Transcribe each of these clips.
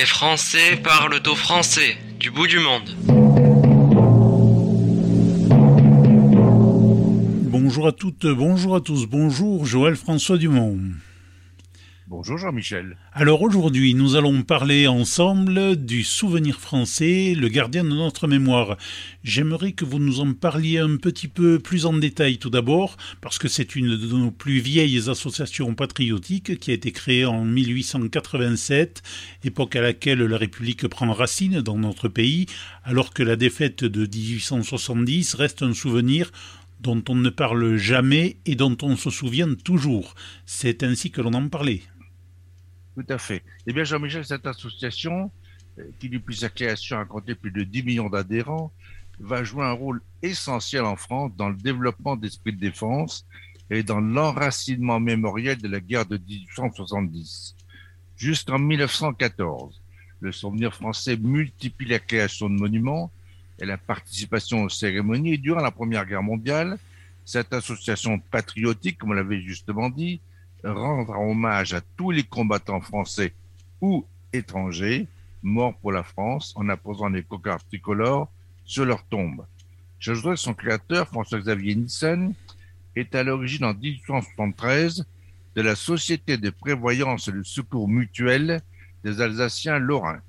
Les Français parlent au français, du bout du monde. Bonjour à toutes, bonjour à tous, bonjour Joël François Dumont. Bonjour Jean-Michel. Alors aujourd'hui, nous allons parler ensemble du souvenir français, le gardien de notre mémoire. J'aimerais que vous nous en parliez un petit peu plus en détail tout d'abord, parce que c'est une de nos plus vieilles associations patriotiques qui a été créée en 1887, époque à laquelle la République prend racine dans notre pays, alors que la défaite de 1870 reste un souvenir dont on ne parle jamais et dont on se souvient toujours. C'est ainsi que l'on en parlait. Tout à fait. Eh bien, Jean-Michel, cette association, euh, qui depuis sa création a compté plus de 10 millions d'adhérents, va jouer un rôle essentiel en France dans le développement d'esprit de défense et dans l'enracinement mémoriel de la guerre de 1870. Jusqu'en 1914, le souvenir français multiplie la création de monuments et la participation aux cérémonies. Et durant la Première Guerre mondiale, cette association patriotique, comme on l'avait justement dit, rendre hommage à tous les combattants français ou étrangers morts pour la France en apposant les cocards tricolores sur leur tombe. J'ajouterais que son créateur, François-Xavier Nissen, est à l'origine en 1873 de la Société de prévoyance et de secours mutuel des Alsaciens lorrains.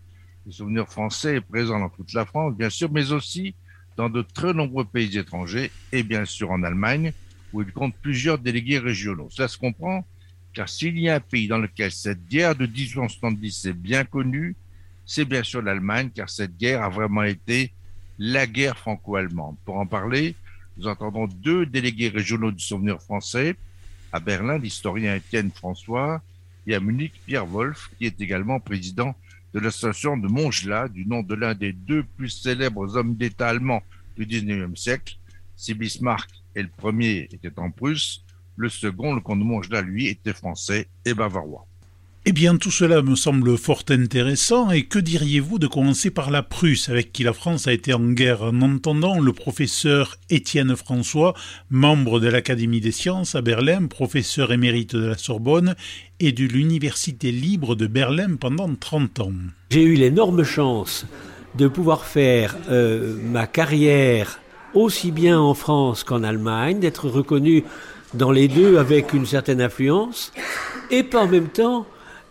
Le souvenir français est présent dans toute la France, bien sûr, mais aussi dans de très nombreux pays étrangers et bien sûr en Allemagne, où il compte plusieurs délégués régionaux. Cela se comprend car s'il y a un pays dans lequel cette guerre de 1870 est bien connue, c'est bien sûr l'Allemagne, car cette guerre a vraiment été la guerre franco-allemande. Pour en parler, nous entendons deux délégués régionaux du souvenir français, à Berlin, l'historien Étienne François, et à Munich, Pierre Wolf, qui est également président de l'association de Montgelat, du nom de l'un des deux plus célèbres hommes d'État allemands du XIXe siècle. Si Bismarck et le premier était en Prusse, le second, le comte de Montgelat, lui, était français et bavarois. Eh bien, tout cela me semble fort intéressant, et que diriez-vous de commencer par la Prusse, avec qui la France a été en guerre, en entendant le professeur Étienne François, membre de l'Académie des sciences à Berlin, professeur émérite de la Sorbonne et de l'Université libre de Berlin pendant 30 ans. J'ai eu l'énorme chance de pouvoir faire euh, ma carrière aussi bien en France qu'en Allemagne, d'être reconnu dans les deux avec une certaine influence, et en même temps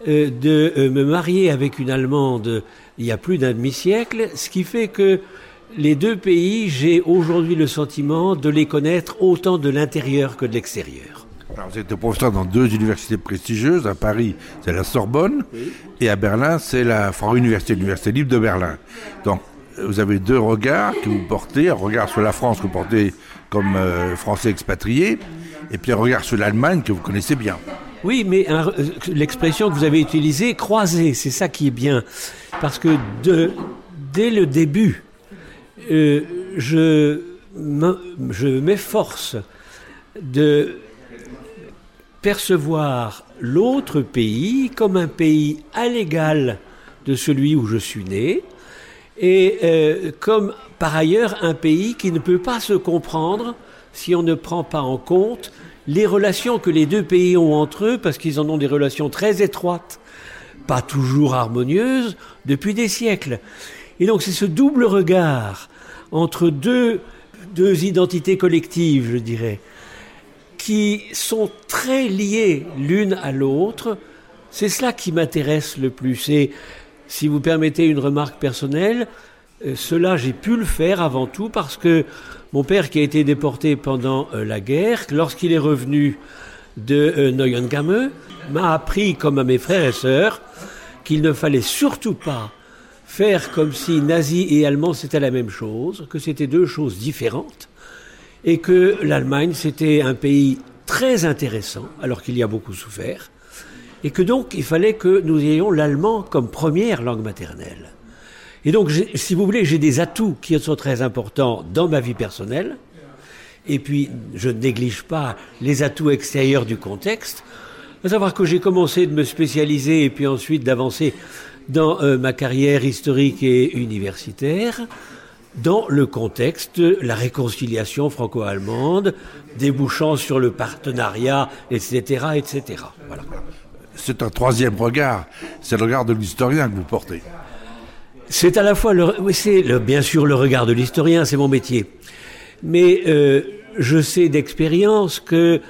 euh, de euh, me marier avec une Allemande il y a plus d'un demi-siècle, ce qui fait que les deux pays, j'ai aujourd'hui le sentiment de les connaître autant de l'intérieur que de l'extérieur. vous êtes professeur dans deux universités prestigieuses. À Paris, c'est la Sorbonne. Et à Berlin, c'est la Frau Université, l'Université libre de Berlin. Donc, vous avez deux regards que vous portez. Un regard sur la France que vous portez comme euh, français expatrié et puis un regard sur l'Allemagne que vous connaissez bien. Oui, mais euh, l'expression que vous avez utilisée, croiser, c'est ça qui est bien. Parce que dès le début, euh, je m'efforce de percevoir l'autre pays comme un pays à l'égal de celui où je suis né, et euh, comme par ailleurs un pays qui ne peut pas se comprendre si on ne prend pas en compte les relations que les deux pays ont entre eux, parce qu'ils en ont des relations très étroites, pas toujours harmonieuses, depuis des siècles. Et donc c'est ce double regard entre deux, deux identités collectives, je dirais, qui sont très liées l'une à l'autre, c'est cela qui m'intéresse le plus. Et si vous permettez une remarque personnelle, euh, cela, j'ai pu le faire avant tout parce que mon père, qui a été déporté pendant euh, la guerre, lorsqu'il est revenu de euh, Neuengamme, m'a appris, comme à mes frères et sœurs, qu'il ne fallait surtout pas faire comme si nazis et allemands c'était la même chose, que c'était deux choses différentes, et que l'Allemagne c'était un pays très intéressant, alors qu'il y a beaucoup souffert, et que donc il fallait que nous ayons l'allemand comme première langue maternelle. Et donc, si vous voulez, j'ai des atouts qui sont très importants dans ma vie personnelle. Et puis, je ne néglige pas les atouts extérieurs du contexte. À savoir que j'ai commencé de me spécialiser et puis ensuite d'avancer dans euh, ma carrière historique et universitaire dans le contexte de la réconciliation franco-allemande, débouchant sur le partenariat, etc., etc. Voilà c'est un troisième regard, c'est le regard de l'historien que vous portez. C'est à la fois, le, c'est bien sûr le regard de l'historien, c'est mon métier. Mais euh, je sais d'expérience que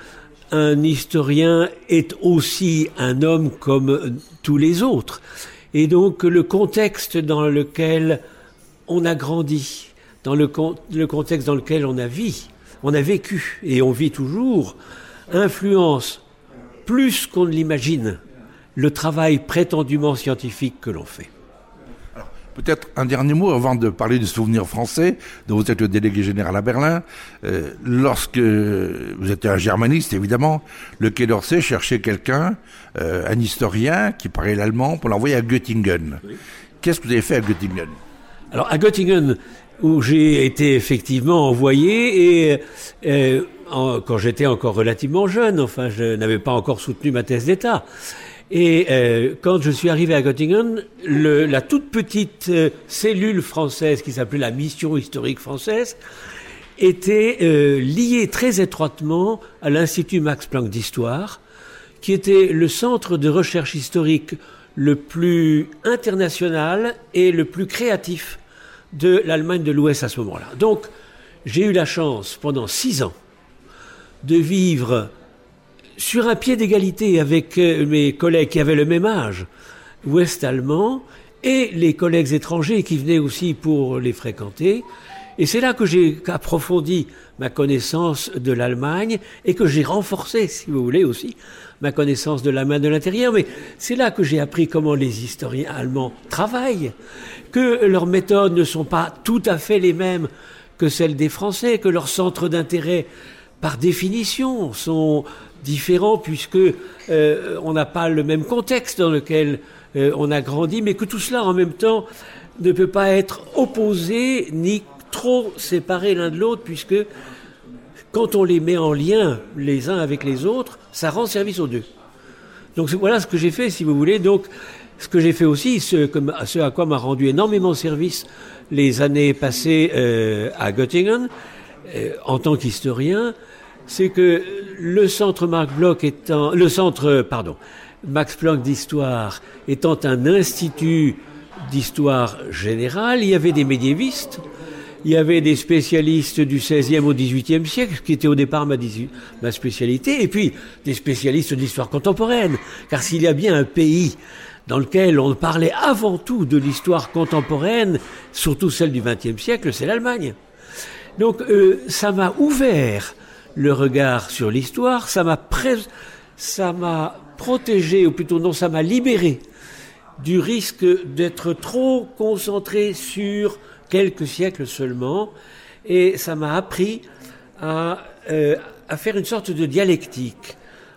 un historien est aussi un homme comme tous les autres. Et donc le contexte dans lequel on a grandi, dans le, contexte dans lequel on a on a vécu et on vit toujours, influence plus qu'on ne l'imagine le travail prétendument scientifique que l'on fait. Peut-être un dernier mot avant de parler du souvenir français, dont vous êtes le délégué général à Berlin. Euh, lorsque vous étiez un germaniste, évidemment, le Quai d'Orsay cherchait quelqu'un, euh, un historien qui parlait l'allemand, pour l'envoyer à Göttingen. Qu'est-ce que vous avez fait à Göttingen? Alors à Göttingen, où j'ai été effectivement envoyé et euh, quand j'étais encore relativement jeune, enfin je n'avais pas encore soutenu ma thèse d'État. Et euh, quand je suis arrivé à Göttingen, la toute petite euh, cellule française qui s'appelait la Mission historique française était euh, liée très étroitement à l'Institut Max Planck d'histoire, qui était le centre de recherche historique le plus international et le plus créatif de l'Allemagne de l'Ouest à ce moment-là. Donc, j'ai eu la chance pendant six ans de vivre sur un pied d'égalité avec euh, mes collègues qui avaient le même âge, ouest-allemands, et les collègues étrangers qui venaient aussi pour les fréquenter. Et c'est là que j'ai approfondi ma connaissance de l'Allemagne et que j'ai renforcé, si vous voulez aussi, ma connaissance de la main de l'intérieur. Mais c'est là que j'ai appris comment les historiens allemands travaillent, que leurs méthodes ne sont pas tout à fait les mêmes que celles des Français, que leurs centres d'intérêt, par définition, sont différents puisque euh, on n'a pas le même contexte dans lequel euh, on a grandi, mais que tout cela en même temps ne peut pas être opposé ni trop séparé l'un de l'autre puisque quand on les met en lien les uns avec les autres, ça rend service aux deux. Donc voilà ce que j'ai fait, si vous voulez. Donc ce que j'ai fait aussi, ce, à quoi m'a rendu énormément service les années passées euh, à Göttingen, en tant qu'historien, c'est que le centre Marc Bloch le centre, pardon, Max Planck d'histoire étant un institut d'histoire générale, il y avait des médiévistes, il y avait des spécialistes du XVIe au XVIIIe siècle, qui était au départ ma, spécialité, et puis des spécialistes de l'histoire contemporaine. Car s'il y a bien un pays dans lequel on parlait avant tout de l'histoire contemporaine, surtout celle du XXe siècle, c'est l'Allemagne. Donc euh, ça m'a ouvert le regard sur l'histoire, ça m'a protégé, ou plutôt non, ça m'a libéré du risque d'être trop concentré sur quelques siècles seulement, et ça m'a appris à, euh, à faire une sorte de dialectique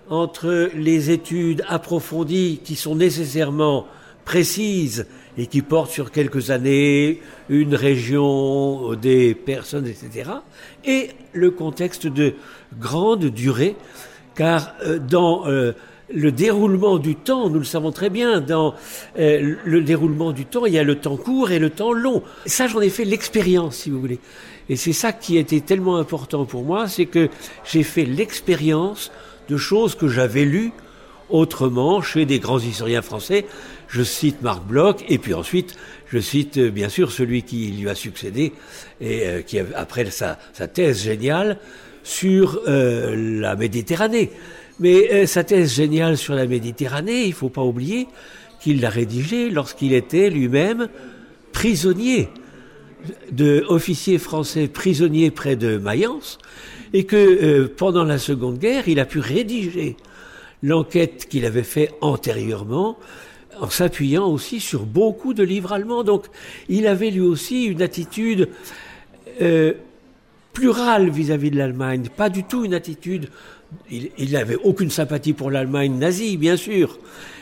entre les études approfondies qui sont nécessairement précises et qui portent sur quelques années, une région, des personnes, etc., et le contexte de grande durée, car euh, dans euh, le déroulement du temps, nous le savons très bien, dans euh, le déroulement du temps, il y a le temps court et le temps long. Ça, j'en ai fait l'expérience, si vous voulez. Et c'est ça qui était tellement important pour moi, c'est que j'ai fait l'expérience de choses que j'avais lues autrement chez des grands historiens français. Je cite Marc Bloch, et puis ensuite, je cite bien sûr celui qui lui a succédé, et qui, après sa, sa thèse géniale, sur euh, la Méditerranée. Mais euh, sa thèse géniale sur la Méditerranée, il ne faut pas oublier qu'il l'a rédigée lorsqu'il était lui-même prisonnier, de officier français prisonnier près de Mayence, et que euh, pendant la Seconde Guerre, il a pu rédiger l'enquête qu'il avait fait antérieurement, en s'appuyant aussi sur beaucoup de livres allemands. Donc, il avait lui aussi une attitude plural vis-à-vis de l'Allemagne, pas du tout une attitude. Il n'avait aucune sympathie pour l'Allemagne nazie, bien sûr,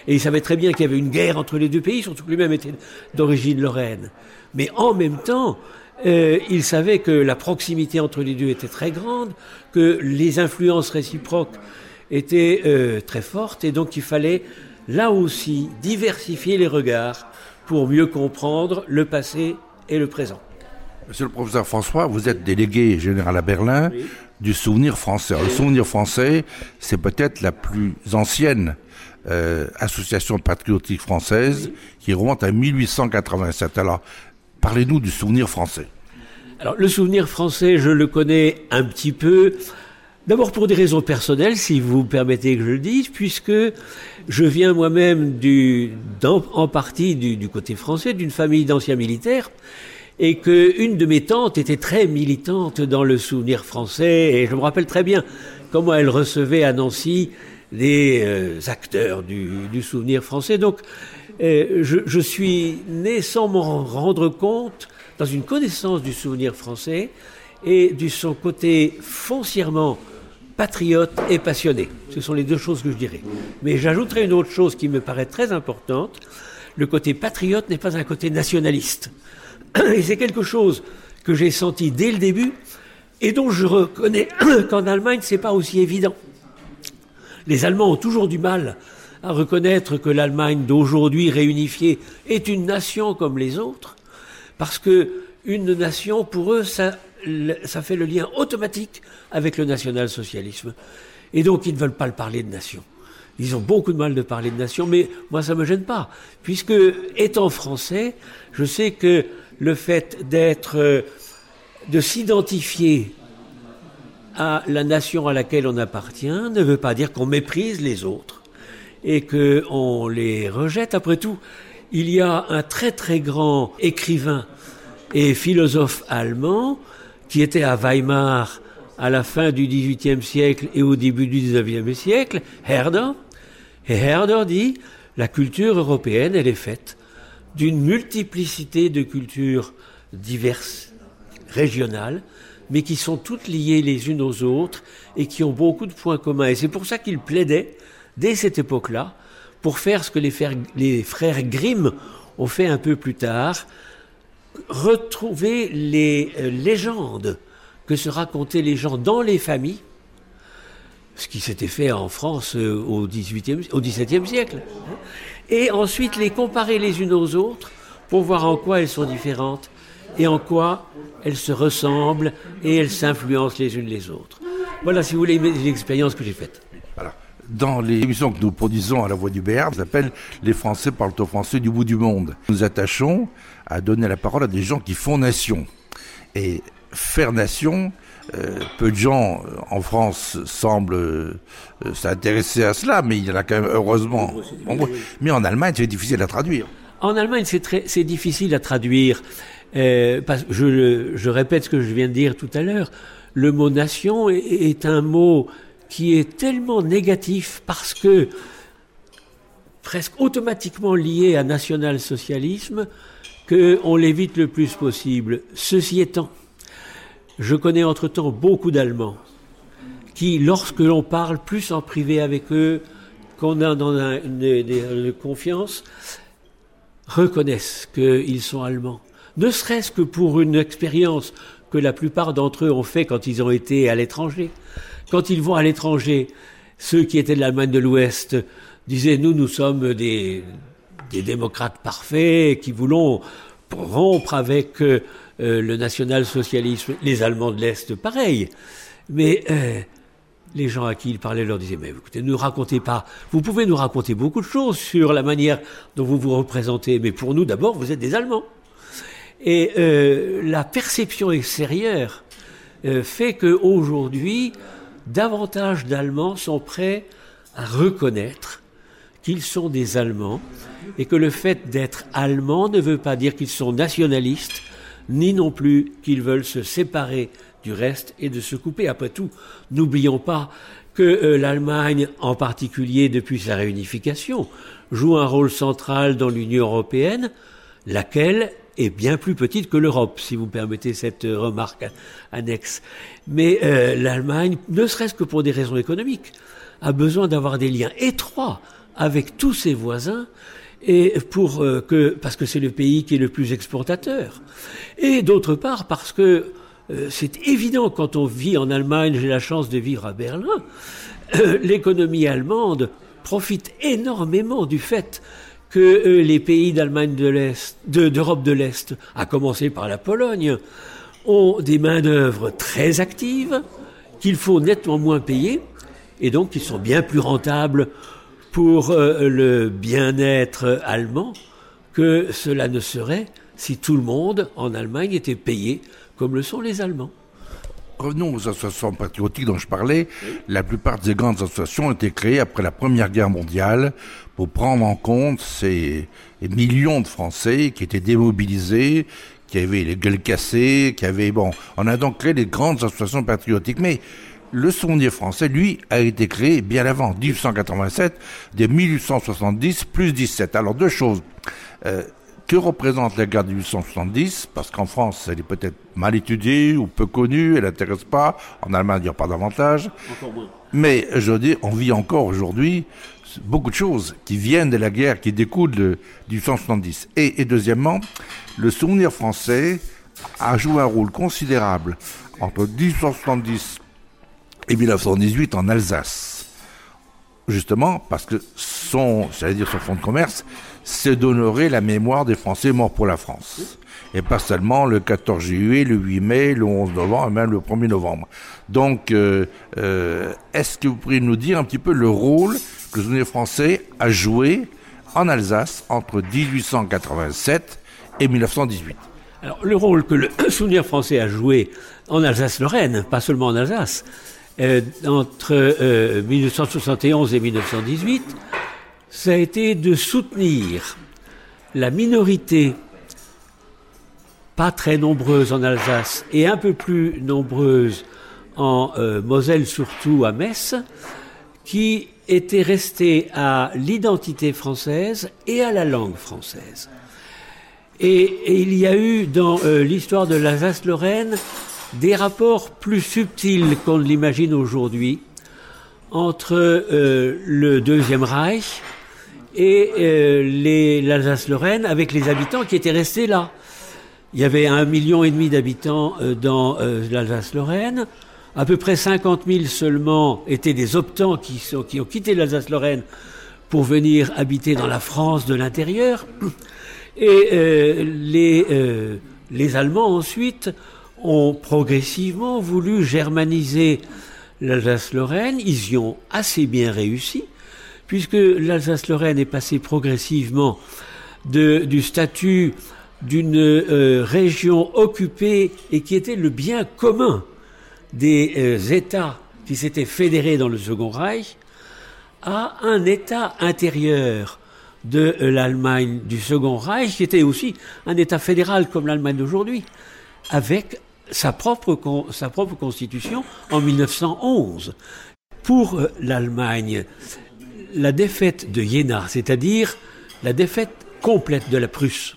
et il savait très bien qu'il y avait une guerre entre les deux pays, surtout que lui-même était d'origine lorraine. Mais en même temps, euh, il savait que la proximité entre les deux était très grande, que les influences réciproques étaient euh, très fortes, et donc il fallait là aussi diversifier les regards pour mieux comprendre le passé et le présent. Monsieur le professeur François, vous êtes délégué général à Berlin du souvenir français. le souvenir français, c'est peut-être la plus ancienne euh, association patriotique française qui remonte à 1887. Alors, parlez-nous du souvenir français. Alors, le souvenir français, je le connais un petit peu. D'abord pour des raisons personnelles, si vous permettez que je le dise, puisque je viens moi-même du, en partie du, côté français d'une famille d'anciens militaires et que une de mes tantes était très militante dans le souvenir français et je me rappelle très bien comment elle recevait à Nancy les euh, acteurs du, souvenir français. Donc euh, je, je, suis né sans m'en rendre compte dans une connaissance du souvenir français et du son côté foncièrement patriote et passionné. Ce sont les deux choses que je dirais. Mais j'ajouterai une autre chose qui me paraît très importante. Le côté patriote n'est pas un côté nationaliste. Et c'est quelque chose que j'ai senti dès le début et dont je reconnais qu'en Allemagne, c'est pas aussi évident. Les Allemands ont toujours du mal à reconnaître que l'Allemagne d'aujourd'hui réunifiée est une nation comme les autres, parce que une nation, pour eux, ça ça fait le lien automatique avec le national-socialisme. Et donc, ils ne veulent pas le parler de nation. Ils ont beaucoup de mal de parler de nation, mais moi, ça ne me gêne pas. Puisque, étant français, je sais que le fait d'être, euh, de s'identifier à la nation à laquelle on appartient ne veut pas dire qu'on méprise les autres et qu'on les rejette. Après tout, il y a un très très grand écrivain et philosophe allemand qui était à Weimar à la fin du XVIIIe siècle et au début du XIXe siècle, Herder. Et Herder dit, la culture européenne, elle est faite d'une multiplicité de cultures diverses, régionales, mais qui sont toutes liées les unes aux autres et qui ont beaucoup de points communs. Et c'est pour ça qu'il plaidait, dès cette époque-là, pour faire ce que les frères, les frères Grimm ont fait un peu plus tard, retrouver les euh, légendes que se racontaient les gens dans les familles, ce qui s'était fait en France euh, au, 18e, au XVIIe siècle, hein, et ensuite les comparer les unes aux autres pour voir en quoi elles sont différentes et en quoi elles se ressemblent et elles s'influencent les unes les autres. Voilà, si vous voulez, l'expérience que j'ai faite. Dans les émissions que nous produisons à la Voix du BR, ça s'appelle Les Français parlent au français du bout du monde. Nous attachons à donner la parole à des gens qui font nation. Et faire nation, euh, peu de gens euh, en France semblent euh, s'intéresser à cela, mais il y en a quand même heureusement. Mais en Allemagne, c'est difficile à traduire. En Allemagne, c'est difficile à traduire. parce, je, je, répète ce que je viens de dire tout à l'heure. Le mot nation est, est un mot qui est tellement négatif parce que presque automatiquement lié à national-socialisme qu'on l'évite le plus possible. Ceci étant, je connais entre-temps beaucoup d'Allemands qui, lorsque l'on parle plus en privé avec eux, qu'on a dans une, une, confiance, reconnaissent qu'ils sont allemands. Ne serait-ce que pour une expérience que la plupart d'entre eux ont fait quand ils ont été à l'étranger. Quand ils vont à l'étranger, ceux qui étaient de l'Allemagne de l'Ouest disaient nous, nous sommes des, démocrates parfaits qui voulons rompre avec euh, euh, le national-socialisme. Les Allemands de l'Est, pareil. Mais euh, les gens à qui il parlait leur disaient, mais écoutez, ne nous racontez pas, vous pouvez nous raconter beaucoup de choses sur la manière dont vous vous représentez, mais pour nous, d'abord, vous êtes des Allemands. Et la perception extérieure fait qu'aujourd'hui, davantage d'Allemands sont prêts à reconnaître qu'ils sont des Allemands et que le fait d'être Allemands ne veut pas dire qu'ils sont nationalistes, ni non plus qu'ils veulent se séparer du reste et de se couper. Après tout, n'oublions pas que euh, l'Allemagne, en particulier depuis sa réunification, joue un rôle central dans l'Union européenne, laquelle est bien plus petite que l'Europe, si vous permettez cette remarque annexe. Mais euh, l'Allemagne, ne serait-ce que pour des raisons économiques, a besoin d'avoir des liens étroits avec tous ses voisins et pour euh, que parce que c'est le pays qui est le plus exportateur et d'autre part parce que euh, c'est évident quand on vit en Allemagne, j'ai la chance de vivre à Berlin, euh, l'économie allemande profite énormément du fait que les pays d'Allemagne de l'Est, d'Europe de l'Est, à commencer par la Pologne, ont des main-d'œuvre très actives qu'il faut nettement moins payer et donc qui sont bien plus rentables pour euh, le bien-être allemand que cela ne serait si tout le monde en Allemagne était payé comme le sont les Allemands. Revenons aux associations patriotiques dont je parlais. La plupart des grandes associations ont été créées après la Première Guerre mondiale pour prendre en compte ces millions de Français qui étaient démobilisés, qui avaient les gueules cassées, qui avaient... Bon, on a donc créé des grandes associations patriotiques. Mais le souvenir français, lui, a été créé bien avant, 1887, de 1870 plus 17. Alors deux choses. Euh, que représente la guerre de 1870 Parce qu'en France, elle est peut-être mal étudiée ou peu connue, elle n'intéresse pas. En Allemagne, il n'y a pas davantage. Mais je dire, on vit encore aujourd'hui beaucoup de choses qui viennent de la guerre, qui découlent de 1870. Et, deuxièmement, le souvenir français a joué un rôle considérable entre 1870 et 1918 en Alsace. Justement parce que son, j'allais dire son fonds de commerce, c'est d'honorer la mémoire des Français morts pour la France. Et pas seulement le 14 juillet, le 8 mai, le 11 novembre et même le 1er novembre. Donc, euh, euh, est-ce que vous pourriez nous dire un petit peu le rôle que le souvenir français a joué en Alsace entre 1887 et 1918 Alors, le rôle que le souvenir français a joué en Alsace-Lorraine, pas seulement en Alsace, euh, entre 1971 et 1918, ça a été de soutenir la minorité, pas très nombreuse en Alsace et un peu plus nombreuse en euh, Moselle, surtout à Metz, qui était restée à l'identité française et à la langue française. Et, il y a eu dans euh, l'histoire de l'Alsace-Lorraine des rapports plus subtils qu'on ne l'imagine aujourd'hui entre euh, le Deuxième Reich, et l'Alsace-Lorraine avec les habitants qui étaient restés là. Il y avait un million et demi d'habitants euh, dans euh, l'Alsace-Lorraine. À peu près 50 000 seulement étaient des optants qui, ont quitté l'Alsace-Lorraine pour venir habiter dans la France de l'intérieur. Et les, euh, les Allemands ensuite ont progressivement voulu germaniser l'Alsace-Lorraine. Ils y ont assez bien réussi puisque l'Alsace-Lorraine est passée progressivement du statut d'une euh, région occupée et qui était le bien commun des euh, États qui s'étaient fédérés dans le Second Reich à un État intérieur de l'Allemagne du Second Reich, qui était aussi un État fédéral comme l'Allemagne d'aujourd'hui, avec sa propre, sa propre constitution en 1911. Pour euh, l'Allemagne, la défaite de Jena, c'est-à-dire la défaite complète de la Prusse,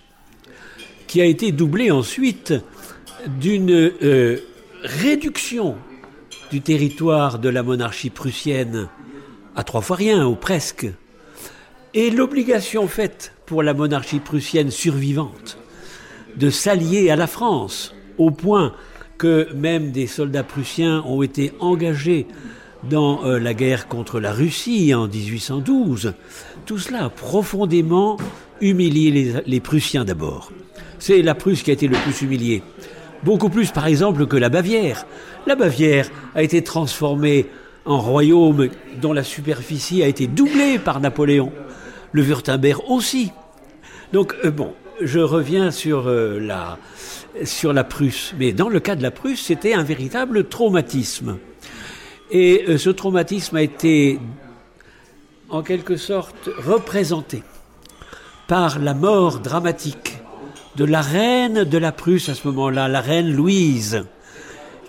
qui a été doublée ensuite d'une euh, réduction du territoire de la monarchie prussienne à trois fois rien, ou presque, et l'obligation faite pour la monarchie prussienne survivante de s'allier à la France, au point que même des soldats prussiens ont été engagés dans euh, la guerre contre la Russie en 1812, tout cela a profondément humilié les, Prussiens d'abord. C'est la Prusse qui a été le plus humiliée. Beaucoup plus, par exemple, que la Bavière. La Bavière a été transformée en royaume dont la superficie a été doublée par Napoléon. Le Württemberg aussi. Donc, euh, bon, je reviens sur, euh, la, sur la Prusse. Mais dans le cas de la Prusse, c'était un véritable traumatisme. Et euh, ce traumatisme a été en quelque sorte représenté par la mort dramatique de la reine de la Prusse à ce moment-là, la reine Louise,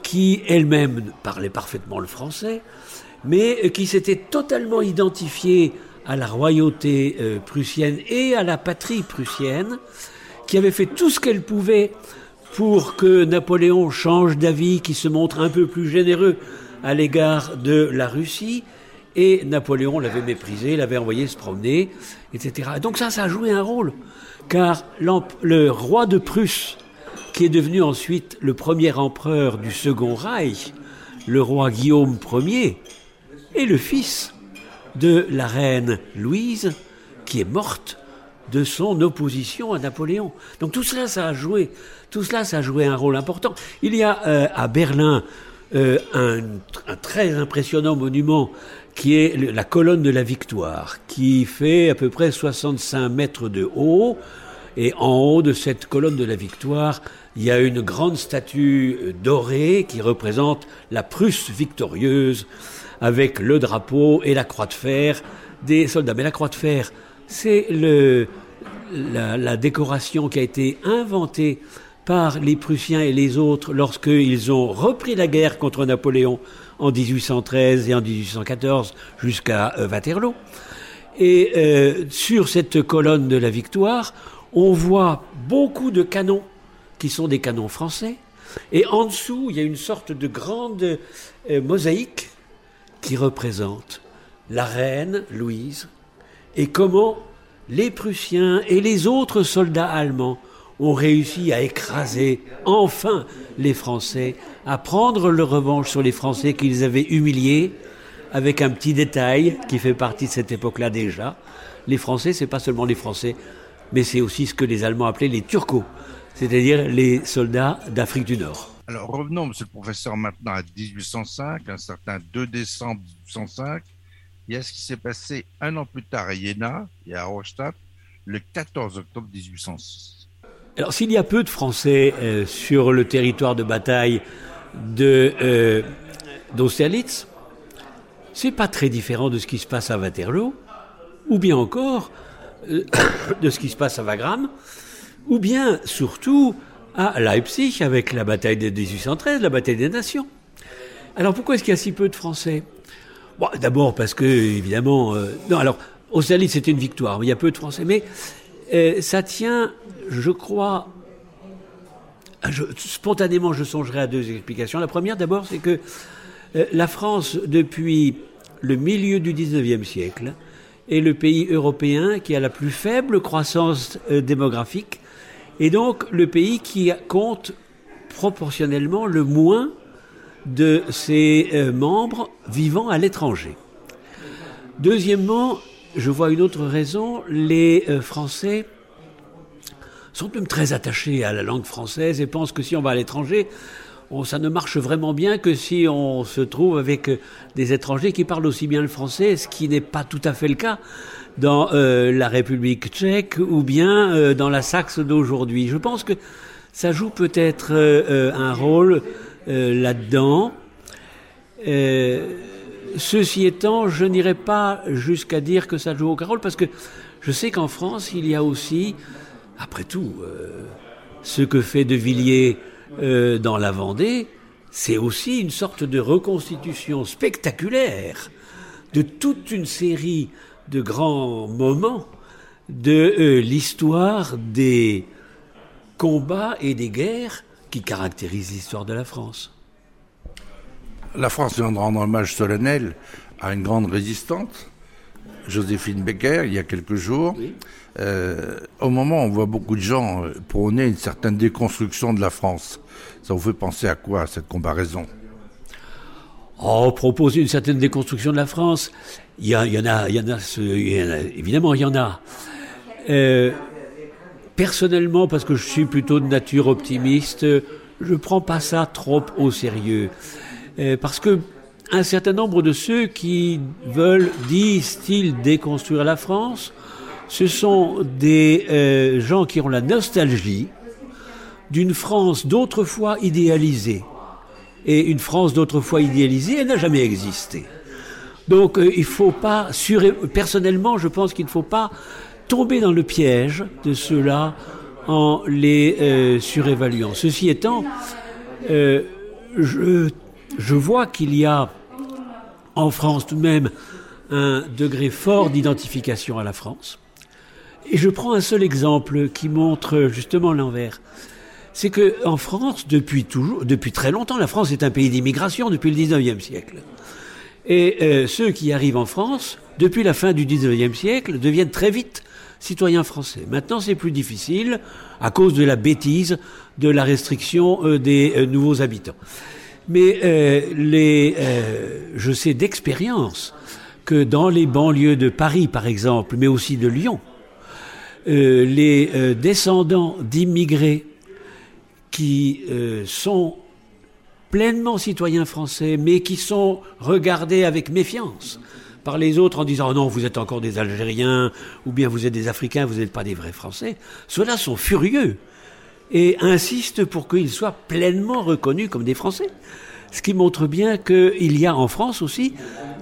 qui elle-même parlait parfaitement le français, mais qui s'était totalement identifiée à la royauté euh, prussienne et à la patrie prussienne, qui avait fait tout ce qu'elle pouvait pour que Napoléon change d'avis, qui se montre un peu plus généreux à l'égard de la Russie, et Napoléon l'avait méprisé, l'avait envoyé se promener, etc. Donc ça, ça a joué un rôle, car le roi de Prusse, qui est devenu ensuite le premier empereur du Second Reich, le roi Guillaume Ier, est le fils de la reine Louise, qui est morte de son opposition à Napoléon. Donc tout cela, ça a joué, un rôle important. Il y a euh, à Berlin euh, un, très impressionnant monument qui est la colonne de la victoire, qui fait à peu près 65 mètres de haut. Et en haut de cette colonne de la victoire, il y a une grande statue dorée qui représente la Prusse victorieuse avec le drapeau et la croix de fer des soldats. Mais la croix de fer, c'est la, la, décoration qui a été inventée par les Prussiens et les autres lorsqu'ils ont repris la guerre contre Napoléon en 1813 et en 1814 jusqu'à euh, Waterloo. Et euh, sur cette colonne de la victoire, on voit beaucoup de canons qui sont des canons français. Et en dessous, il y a une sorte de grande euh, mosaïque qui représente la reine Louise et comment les Prussiens et les autres soldats allemands ont réussi à écraser enfin les Français, à prendre leur revanche sur les Français qu'ils avaient humiliés, avec un petit détail qui fait partie de cette époque-là déjà. Les Français, c'est pas seulement les Français, mais c'est aussi ce que les Allemands appelaient les Turcos, c'est-à-dire les soldats d'Afrique du Nord. Alors revenons, monsieur le professeur, maintenant à 1805, un certain 2 décembre 1805. Il y a ce qui s'est passé un an plus tard à Jena et à Rostock, le 14 octobre 1806. Alors s'il y a peu de Français euh, sur le territoire de bataille de euh, d'Austerlitz, c'est pas très différent de ce qui se passe à Waterloo, ou bien encore euh, de ce qui se passe à Wagram, ou bien surtout à Leipzig avec la bataille de 1813, la bataille des nations. Alors pourquoi est-ce qu'il y a si peu de Français? D'abord parce que, évidemment... Euh, non, alors, Austerlitz, c'était une victoire, il y a peu de Français, mais ça tient, je crois... Spontanément, je songerai à deux explications. La première, d'abord, c'est que euh, la France, depuis le milieu du 19e siècle, est le pays européen qui a la plus faible croissance euh, démographique et donc le pays qui compte proportionnellement le moins de ses euh, membres vivant à l'étranger. Deuxièmement, je vois une autre raison, les Français sont même très attachés à la langue française et pensent que si on va à l'étranger, ça ne marche vraiment bien que si on se trouve avec euh, des étrangers qui parlent aussi bien le français, ce qui n'est pas tout à fait le cas dans euh, la République tchèque ou bien euh, dans la Saxe d'aujourd'hui. Je pense que ça joue peut-être un rôle là-dedans. ceci étant, je n'irai pas jusqu'à dire que ça joue aucun rôle parce que je sais qu'en France, il y a aussi, après tout, ce que fait De Villiers euh, dans la Vendée, c'est aussi une sorte de reconstitution spectaculaire de toute une série de grands moments de euh, l'histoire des combats et des guerres qui caractérisent l'histoire de la France. La France vient de rendre hommage solennel à une grande résistante, Joséphine Becker, il y a quelques jours. Euh, au moment où on voit beaucoup de gens prôner une certaine déconstruction de la France, ça vous fait penser à quoi, cette comparaison? Oh, proposer une certaine déconstruction de la France, il y, en a, évidemment, il y en a. Euh, personnellement, parce que je suis plutôt de nature optimiste, je ne prends pas ça trop au sérieux. Euh, parce que un certain nombre de ceux qui veulent, disent-ils, déconstruire la France, ce sont des euh, gens qui ont la nostalgie d'une France d'autrefois idéalisée. Et une France d'autrefois idéalisée, elle n'a jamais existé. Donc euh, il faut pas, personnellement, je pense qu'il ne faut pas tomber dans le piège de ceux-là en les euh, surévaluant. Ceci étant, euh, je, je vois qu'il y a en France tout de même un degré fort d'identification à la France. Et je prends un seul exemple qui montre justement l'envers c'est que en France, depuis toujours, depuis très longtemps, la France est un pays d'immigration depuis le 19e siècle. Et euh, ceux qui arrivent en France, depuis la fin du 19e siècle, deviennent très vite citoyens français. Maintenant, c'est plus difficile à cause de la bêtise de la restriction euh, des euh, nouveaux habitants. Mais les, je sais d'expérience que dans les banlieues de Paris, par exemple, mais aussi de Lyon, les descendants d'immigrés qui euh, sont pleinement citoyens français, mais qui sont regardés avec méfiance par les autres en disant oh non, vous êtes encore des Algériens, ou bien vous êtes des Africains, vous n'êtes pas des vrais Français, ceux-là sont furieux et insistent pour qu'ils soient pleinement reconnus comme des Français. Ce qui montre bien qu'il y a en France aussi,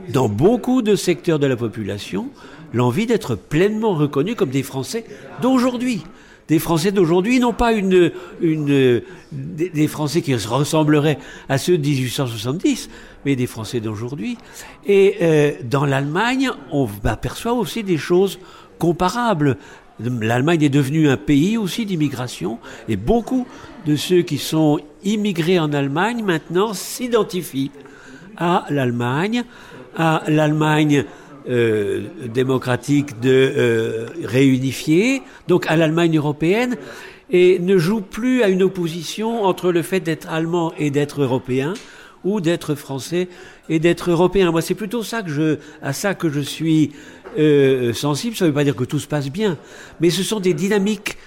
dans beaucoup de secteurs de la population, l'envie d'être pleinement reconnus comme des Français d'aujourd'hui des Français d'aujourd'hui, non pas des Français qui ressembleraient à ceux de 1870, mais des Français d'aujourd'hui. Et euh, dans l'Allemagne, on aperçoit aussi des choses comparables. L'Allemagne est devenue un pays aussi d'immigration, et beaucoup de ceux qui sont immigrés en Allemagne maintenant s'identifient à l'Allemagne, à l'Allemagne euh, démocratique de euh, réunifier, donc à l'Allemagne européenne, et ne joue plus à une opposition entre le fait d'être allemand et d'être européen, ou d'être français et d'être européen. Moi, c'est plutôt ça que je, à ça que je suis euh, sensible. Ça ne veut pas dire que tout se passe bien, mais ce sont des dynamiques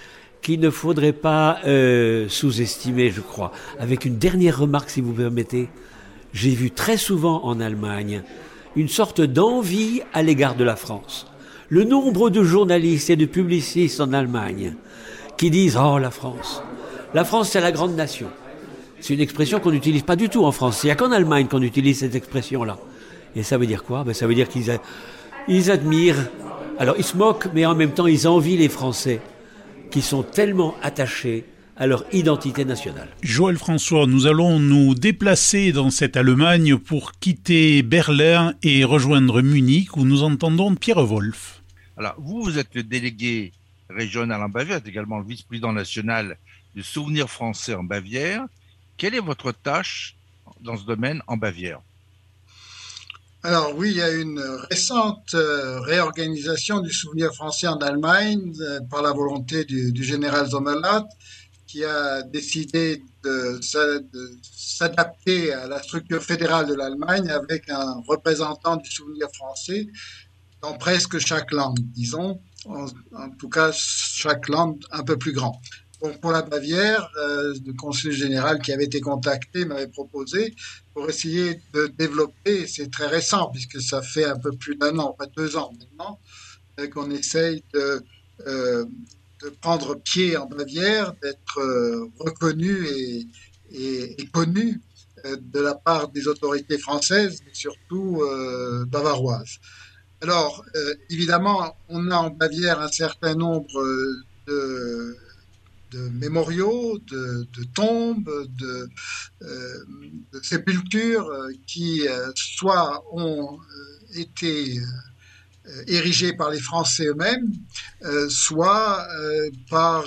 qu'il ne faudrait pas euh, sous-estimer, je crois. Avec une dernière remarque, si vous permettez. J'ai vu très souvent en Allemagne une sorte d'envie à l'égard de la France. Le nombre de journalistes et de publicistes en Allemagne qui disent Oh, la France. La France, c'est la grande nation. C'est une expression qu'on n'utilise pas du tout en France. Il n'y a qu'en Allemagne qu'on utilise cette expression-là. Et ça veut dire quoi? Ben, Ça veut dire qu'ils ils admirent. Alors, ils se moquent, mais en même temps, ils envient les Français qui sont tellement attachés à leur identité nationale. Joël François, nous allons nous déplacer dans cette Allemagne pour quitter Berlin et rejoindre Munich où nous entendons Pierre Wolf. Alors, vous, vous êtes le délégué régional en Bavière, également le vice-président national du Souvenir français en Bavière. Quelle est votre tâche dans ce domaine en Bavière? Alors oui, il y a une récente euh, réorganisation du souvenir français en Allemagne euh, par la volonté du, du général Sommerlath qui a décidé de, s'adapter à la structure fédérale de l'Allemagne avec un représentant du souvenir français dans presque chaque langue, disons, en, tout cas chaque langue un peu plus grand. Donc pour la Bavière, euh, le conseil général qui avait été contacté m'avait proposé pour essayer de développer, c'est très récent puisque ça fait un peu plus d'un an, pas deux ans maintenant, euh, qu'on essaye de euh, de prendre pied en Bavière, d'être euh, reconnu et, connu euh, de la part des autorités françaises, mais surtout euh, bavaroises. Alors, évidemment, on a en Bavière un certain nombre de, de mémoriaux, de, de tombes, de, sépultures qui soit ont été érigés par les Français eux-mêmes, euh, soit euh, par,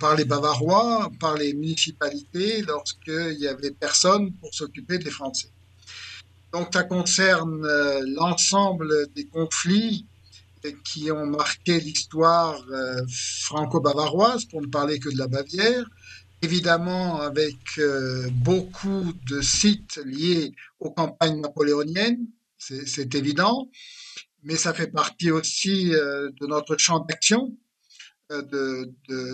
par les Bavarois, par les municipalités, lorsqu'il y avait personne pour s'occuper des Français. Donc ça concerne l'ensemble des conflits qui ont marqué l'histoire franco-bavaroise, pour ne parler que de la Bavière, évidemment avec beaucoup de sites liés aux campagnes napoléoniennes, c'est évident, mais ça fait partie aussi euh, de notre champ d'action euh,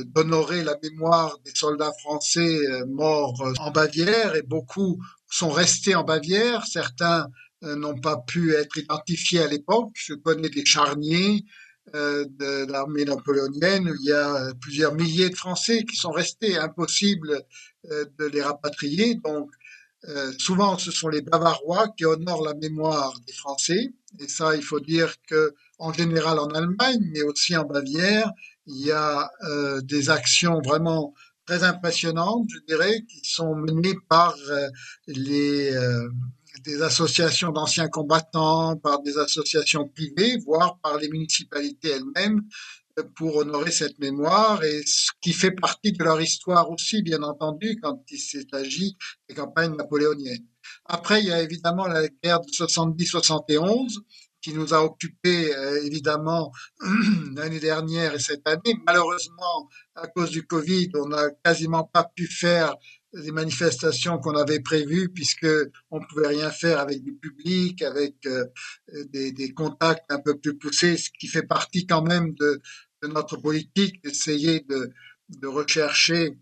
d'honorer la mémoire des soldats français euh, morts en Bavière et beaucoup sont restés en Bavière. Certains n'ont pas pu être identifiés à l'époque. Je connais des charniers de l'armée napoléonienne où il y a plusieurs milliers de Français qui sont restés. Impossible de les rapatrier. Donc souvent, ce sont les Bavarois qui honorent la mémoire des Français. Et ça, il faut dire que, en général, en Allemagne, mais aussi en Bavière, il y a euh, des actions vraiment très impressionnantes, je dirais, qui sont menées par euh, les des associations d'anciens combattants, par des associations privées, voire par les municipalités elles-mêmes, pour honorer cette mémoire et ce qui fait partie de leur histoire aussi, bien entendu, quand il s'agit des campagnes napoléoniennes. Après, il y a évidemment la guerre de 70-71 qui nous a occupés euh, évidemment l'année dernière et cette année. Malheureusement, à cause du Covid, on n'a quasiment pas pu faire les manifestations qu'on avait prévues puisque on pouvait rien faire avec du public, avec euh, des, des, contacts un peu plus poussés, ce qui fait partie quand même de, notre politique, d'essayer de, de rechercher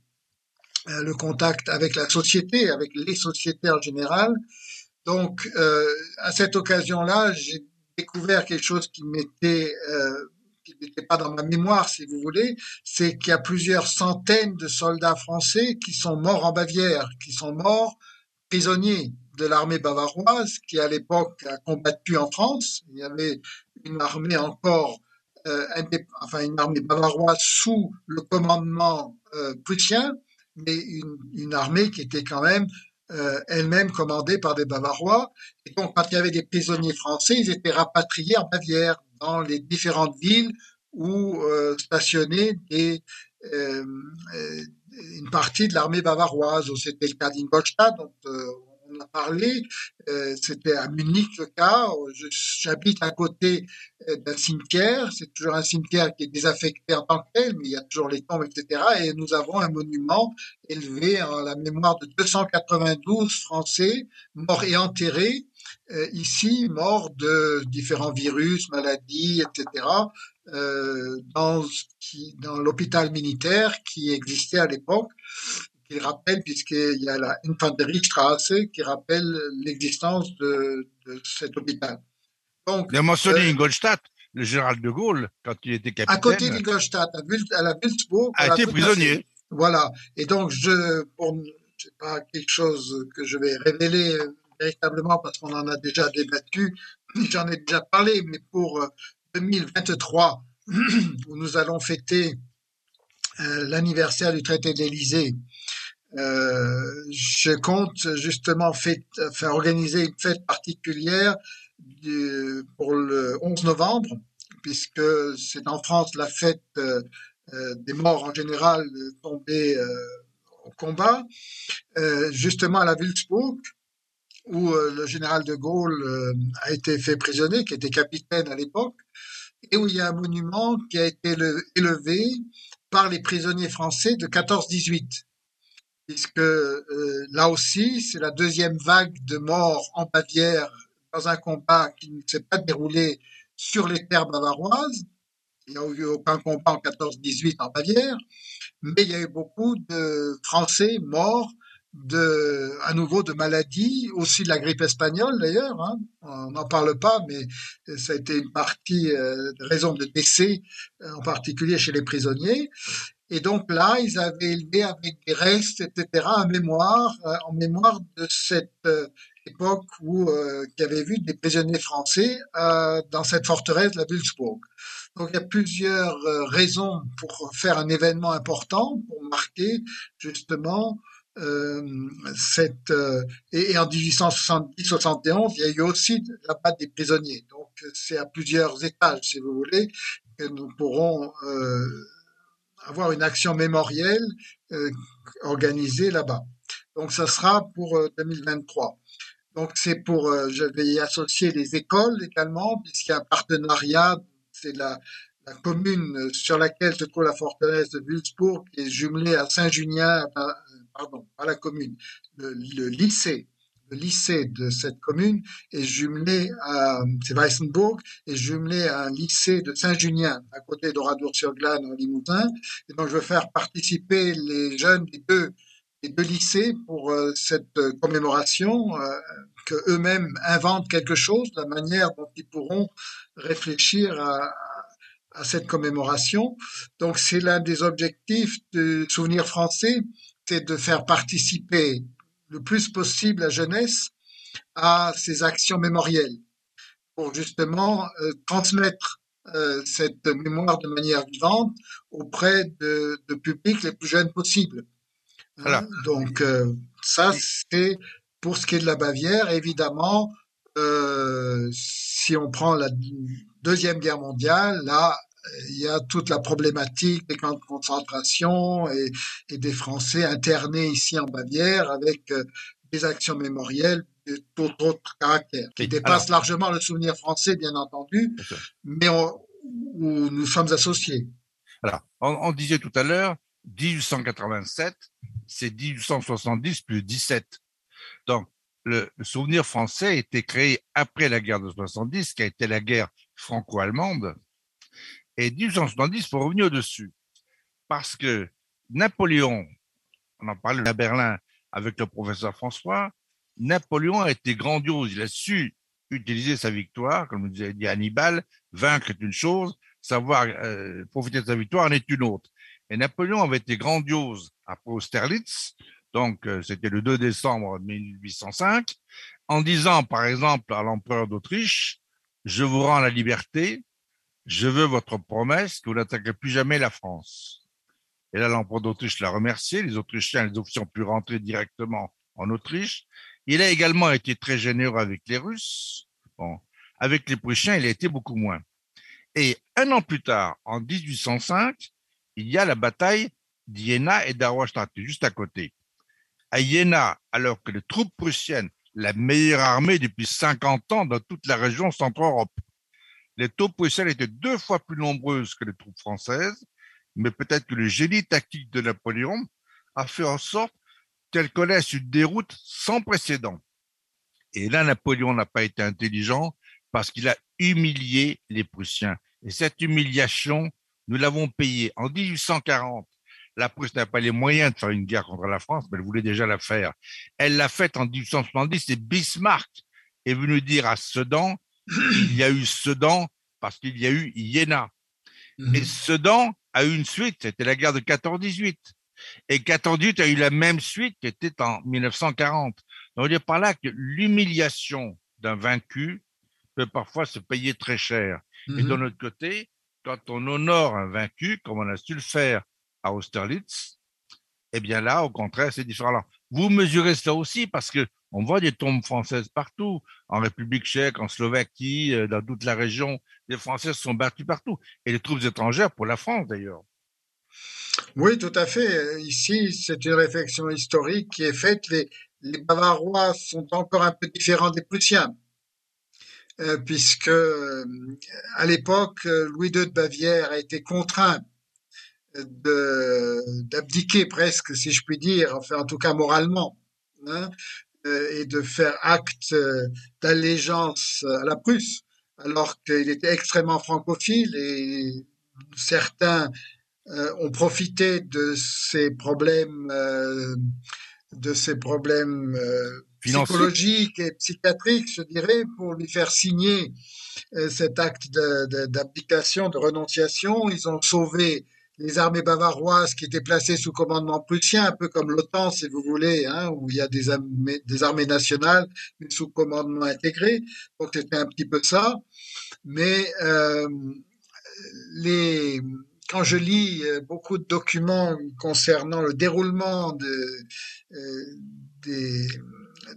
le contact avec la société, avec les sociétés en général. Donc, à cette occasion-là, j'ai découvert quelque chose qui m'était qui n'était pas dans ma mémoire, si vous voulez, c'est qu'il y a plusieurs centaines de soldats français qui sont morts en Bavière, qui sont morts prisonniers de l'armée bavaroise, qui à l'époque a combattu en France. Il y avait une armée encore, euh, enfin une armée bavaroise sous le commandement euh, prussien, mais une, armée qui était quand même euh, elle-même commandée par des Bavarois. Et donc, quand il y avait des prisonniers français, ils étaient rapatriés en Bavière, dans les différentes villes où euh, stationnaient des, euh, une partie de l'armée bavaroise. C'était le cas d'Ingolstadt, dont on a parlé. Euh, c'était à Munich le cas. J'habite à côté euh, d'un cimetière. C'est toujours un cimetière qui est désaffecté en tant que tel, mais il y a toujours les tombes, etc. Et nous avons un monument élevé en la mémoire de 292 Français morts et enterrés euh, ici, morts de différents virus, maladies, etc. dans, dans l'hôpital militaire qui existait à l'époque qui rappelle, puisqu'il y a la Infanteriestrasse qui rappelle l'existence de, de, cet hôpital. Donc, il a mentionné euh, Ingolstadt, le général de Gaulle, quand il était capitaine. À côté d'Ingolstadt, à, à, la Wülzburg. A été prisonnier. Voilà. Et donc, je, pour, c'est pas quelque chose que je vais révéler véritablement parce qu'on en a déjà débattu, j'en ai déjà parlé, mais pour 2023, euh, où nous allons fêter euh, l'anniversaire du traité de l'Élysée, euh, je compte justement organiser une fête particulière pour le 11 novembre, puisque c'est en France la fête des morts en général tombés au combat, justement à la Wülzburg, où le général de Gaulle a été fait prisonnier, qui était capitaine à l'époque, et où il y a un monument qui a été élevé par les prisonniers français de 14-18 puisque euh, là aussi, c'est la deuxième vague de morts en Bavière dans un combat qui ne s'est pas déroulé sur les terres bavaroises. Il n'y a eu aucun combat en 14-18 en Bavière, mais il y a eu beaucoup de Français morts de, à nouveau de maladies, aussi de la grippe espagnole d'ailleurs. Hein. On n'en parle pas, mais ça a été une partie euh, raison de décès, euh, en particulier chez les prisonniers. Et donc là, ils avaient élevé avec des restes, etc., en mémoire, euh, en mémoire de cette euh, époque où euh, qui avait vu des prisonniers français euh, dans cette forteresse la Wülzburg. Donc il y a plusieurs raisons pour faire un événement important, pour marquer justement cette et, et, en 1870-71, il y a eu aussi patte des prisonniers. Donc c'est à plusieurs étages, si vous voulez, que nous pourrons avoir une action mémorielle euh, organisée là-bas. Donc ça sera pour 2023. Euh, Donc c'est pour, euh, je vais y associer les écoles également, puisqu'il y a un partenariat, c'est la, commune sur laquelle se trouve la forteresse de Wülzburg, qui est jumelée à Saint-Junien, pardon, pas la commune, le lycée le lycée de cette commune est jumelé à, c'est Weissenburg, est jumelé à un lycée de Saint-Junien, à côté d'Oradour-sur-Glane, en Limousin. Et donc, je veux faire participer les jeunes des deux, des deux lycées pour euh, cette commémoration, euh, que eux-mêmes inventent quelque chose, la manière dont ils pourront réfléchir à, à cette commémoration. Donc, c'est l'un des objectifs du souvenir français, c'est de faire participer le plus possible la jeunesse à ces actions mémorielles pour justement euh, transmettre euh, cette mémoire de manière vivante auprès de, de publics les plus jeunes possibles. Voilà. Donc euh, ça, c'est pour ce qui est de la Bavière. Évidemment, si on prend la Deuxième Guerre mondiale, là, il y a toute la problématique des camps de concentration et, et des Français internés ici en Bavière avec euh, des actions mémorielles de tout autre caractère, qui dépassent largement le souvenir français, bien entendu, mais où nous sommes associés. Alors, on, on disait tout à l'heure, 1887, c'est 1870 plus 17. Donc, le, le, souvenir français a été créé après la guerre de 70, qui a été la guerre franco-allemande, et 1870, pour revenir dessus, parce que Napoléon on en parlait à Berlin avec le professeur François, Napoléon a été grandiose. Il a su utiliser sa victoire, comme nous disait dit Hannibal, vaincre est une chose, savoir euh, profiter de sa victoire en est une autre. Et Napoléon avait été grandiose après Austerlitz, donc euh, c'était le 2 décembre 1805, en disant par exemple à l'empereur d'Autriche, je vous rends la liberté, je veux votre promesse que vous n'attaquerez plus jamais la France. Et là, l'empereur d'Autriche l'a remercié, les Autrichiens, les officiers ont pu rentrer directement en Autriche. Il a également été très généreux avec les Russes. Bon, avec les Prussiens, il a été beaucoup moins. Et un an plus tard, en 1805, il y a la bataille d'Iéna et d'Arwestadt, juste à côté. À Iéna, alors que les troupes prussiennes, la meilleure armée depuis 50 ans dans toute la région centre-Europe, les troupes prussiennes étaient deux fois plus nombreuses que les troupes françaises, mais peut-être que le génie tactique de Napoléon a fait en sorte qu'elles connaissent une déroute sans précédent. Et là, Napoléon n'a pas été intelligent parce qu'il a humilié les Prussiens. Et cette humiliation, nous l'avons payée. En 1840, la Prusse n'a pas les moyens de faire une guerre contre la France, mais elle voulait déjà la faire. Elle l'a faite en 1870 et Bismarck est venu dire à Sedan, il y a eu Sedan parce qu'il y a eu Iéna. Mhm. Et Sedan a eu une suite, c'était la guerre de 14-18. Et 14-18 a eu la même suite qui était en 1940. Donc, on dit par là que l'humiliation d'un vaincu peut parfois se payer très cher. Et de mhm. l'autre côté, quand on honore un vaincu, comme on a su le faire à Austerlitz, eh bien là, au contraire, c'est différent. Alors, vous mesurez cela aussi parce que on voit des tombes françaises partout, en République tchèque, en Slovaquie, euh, dans toute la région. Les Français sont battus partout. Et les troupes étrangères pour la France, d'ailleurs. Oui, tout à fait. Ici, c'est une réflexion historique qui est faite. Les, Bavarois sont encore un peu différents des Prussiens. Euh, puisque euh, à l'époque, Louis II de Bavière a été contraint d'abdiquer presque, si je puis dire, en tout cas moralement, hein, et de faire acte d'allégeance à la Prusse, alors qu'il était extrêmement francophile et certains euh, ont profité de ces problèmes, euh, de ces problèmes psychologiques et psychiatriques, je dirais, pour lui faire signer cet acte d'abdication, de, de, renonciation. Ils ont sauvé les armées bavaroises qui étaient placées sous commandement prussien, un peu comme l'OTAN, si vous voulez, hein, où il y a des armées, nationales, mais sous commandement intégré. Donc c'était un petit peu ça. Mais euh, les, quand je lis euh, beaucoup de documents concernant le déroulement de, euh,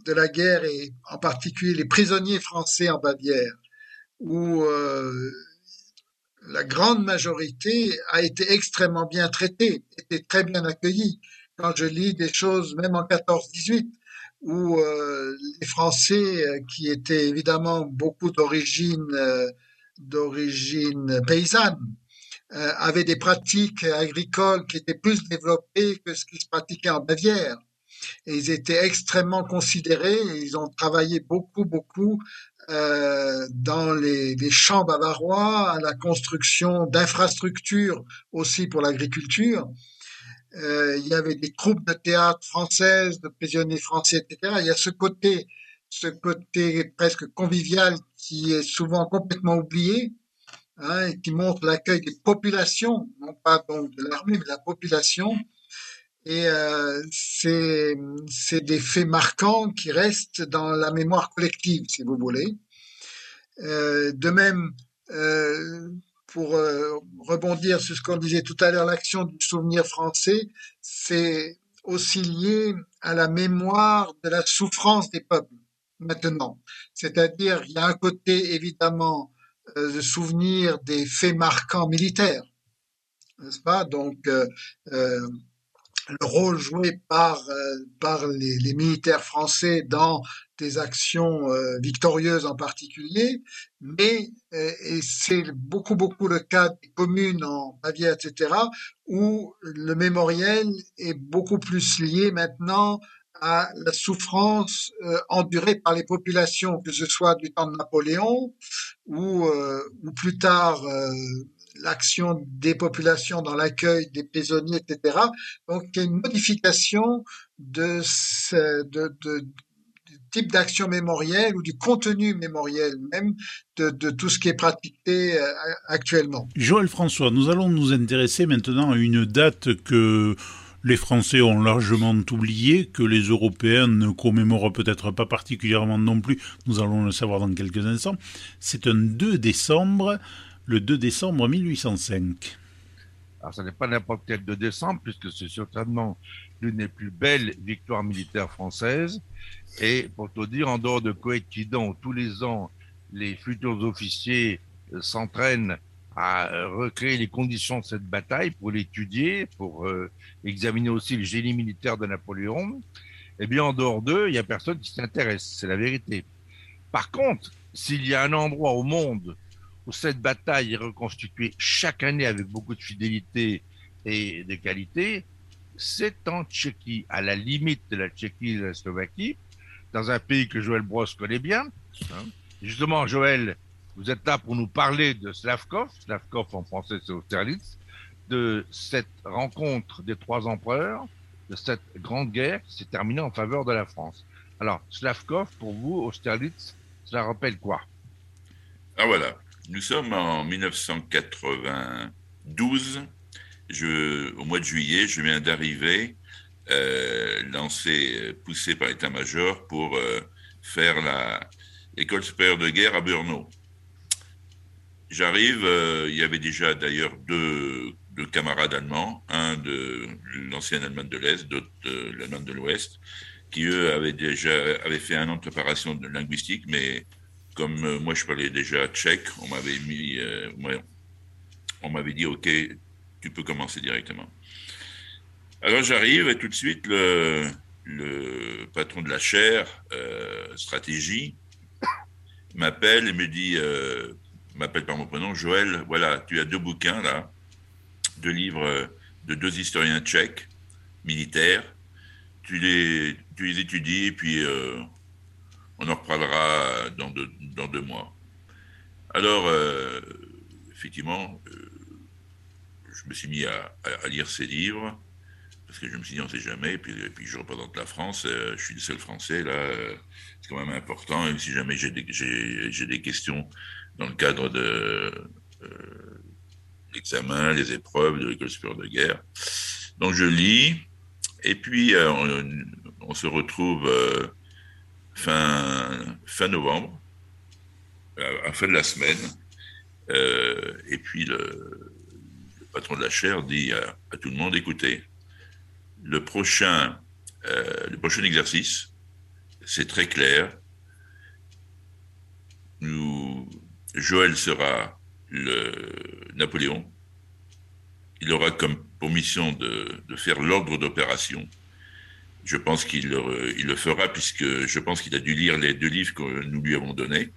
de la guerre et en particulier les prisonniers français en Bavière, où la grande majorité a été extrêmement bien traitée, était très bien accueillie. Quand je lis des choses, même en 14-18, où euh, les Français, euh, qui étaient évidemment beaucoup d'origine euh, paysanne, avaient des pratiques agricoles qui étaient plus développées que ce qui se pratiquait en Bavière. Et ils étaient extrêmement considérés. ils ont travaillé beaucoup, beaucoup euh, dans les, champs bavarois, à la construction d'infrastructures aussi pour l'agriculture. Euh, il y avait des troupes de théâtre françaises, de prisonniers français, etc. Il y a ce côté, ce côté presque convivial qui est souvent complètement oublié, hein, et qui montre l'accueil des populations, non pas donc de l'armée, mais de la population. Et euh, c'est des faits marquants qui restent dans la mémoire collective, si vous voulez. Euh, de même, euh, pour euh, rebondir sur ce qu'on disait tout à l'heure, l'action du souvenir français, c'est aussi lié à la mémoire de la souffrance des peuples maintenant. C'est-à-dire, il y a un côté évidemment de souvenir des faits marquants militaires, n'est-ce pas? Donc, euh, le rôle joué par, euh, par les, les, militaires français dans des actions euh, victorieuses en particulier, mais euh, et c'est beaucoup beaucoup le cas des communes en Bavière, etc., où le mémoriel est beaucoup plus lié maintenant à la souffrance endurée par les populations, que ce soit du temps de Napoléon ou, ou plus tard l'action des populations dans l'accueil des prisonniers, etc. Donc, il y a une modification de, type d'action mémorielle ou du contenu mémoriel même de, de, tout ce qui est pratiqué euh, actuellement. Joël François, nous allons nous intéresser maintenant à une date que les Français ont largement oublié, que les Européens ne commémorent peut-être pas particulièrement non plus, nous allons le savoir dans quelques instants. C'est un 2 décembre le 2 décembre 1805. Alors, ce n'est pas n'importe quel 2 décembre, puisque c'est certainement l'une des plus belles victoires militaires françaises. Et pour te dire, en dehors de Coëtquidan, où tous les ans, les futurs officiers euh, s'entraînent à euh, recréer les conditions de cette bataille pour l'étudier, pour euh, examiner aussi le génie militaire de Napoléon, eh bien, en dehors d'eux, il n'y a personne qui s'intéresse. C'est la vérité. Par contre, s'il y a un endroit au monde où cette bataille est reconstituée chaque année avec beaucoup de fidélité et de qualité, c'est en Tchéquie, à la limite de la Tchéquie et de la Slovaquie, dans un pays que Joël Brosse connaît bien. Hein. Justement, Joël, vous êtes là pour nous parler de Slavkov, Slavkov en français c'est Austerlitz, de cette rencontre des trois empereurs, de cette grande guerre qui s'est terminée en faveur de la France. Alors, Slavkov, pour vous, Austerlitz, cela rappelle quoi? Ah voilà, nous sommes en 1992. Je, au mois de juillet, je viens d'arriver, euh, lancé, poussé par l'état-major pour euh, faire l'école supérieure de guerre à Brno. J'arrive, euh, il y avait déjà d'ailleurs deux, camarades allemands, un de l'ancienne Allemagne de l'Est, d'autre de l'Allemagne de l'Ouest, qui eux avaient déjà fait un an de préparation linguistique, mais comme euh, moi je parlais déjà tchèque, on m'avait mis, euh, on m'avait dit ok, tu peux commencer directement. Alors j'arrive et tout de suite le, patron de la chaire euh, stratégie m'appelle et me dit, m'appelle par mon prénom, Joël, voilà, tu as deux bouquins là, deux livres de deux historiens tchèques militaires, tu les, tu les étudies et puis on en reparlera dans deux, dans deux mois. Alors, euh, effectivement, euh, je me suis mis à, lire ces livres, parce que je me suis dit, on ne sait jamais, et puis, et puis je représente la France, euh, je suis le seul Français, là, euh, c'est quand même important, et si jamais j'ai des, questions dans le cadre de euh, l'examen, les épreuves de l'école supérieure de guerre. Donc je lis, et puis on, on, se retrouve fin, fin novembre, à la fin de la semaine. Euh, et puis le, patron de la chaire dit à, tout le monde écoutez, le prochain, euh, exercice, c'est très clair. Joël sera le Napoléon. Il aura comme pour mission de, faire l'ordre d'opération je pense qu'il le, il le fera puisque je pense qu'il a dû lire les deux livres que nous lui avons donnés.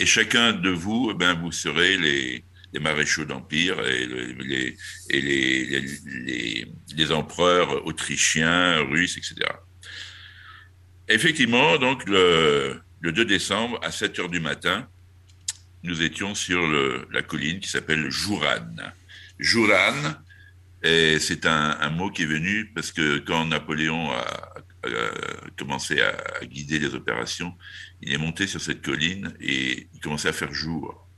Et chacun de vous, eh ben, vous serez les, maréchaux d'empire et, les, empereurs autrichiens, russes, etc. Effectivement, donc le, le 2 décembre à 7 heures du matin, nous étions sur la colline qui s'appelle Jouran. Jouran, c'est un, un, mot qui est venu parce que quand Napoléon a, a commencé à, guider les opérations, il est monté sur cette colline et il commençait à faire jour.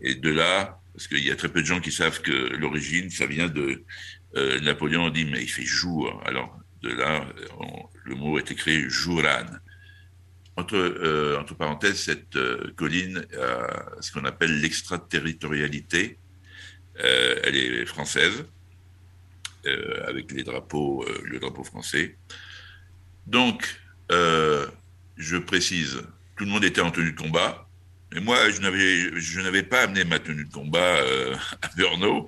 Et de là, parce qu'il y a très peu de gens qui savent que l'origine, ça vient de euh, Napoléon dit mais il fait jour. Alors de là, on, le mot est écrit Jouran. Entre, euh, entre parenthèses, cette euh, colline a ce qu'on appelle l'extraterritorialité. Euh, elle est française euh, avec les drapeaux, euh, le drapeau français. Donc, euh, je précise, tout le monde était en tenue de combat, mais moi, je n'avais, pas amené ma tenue de combat euh, à Brno.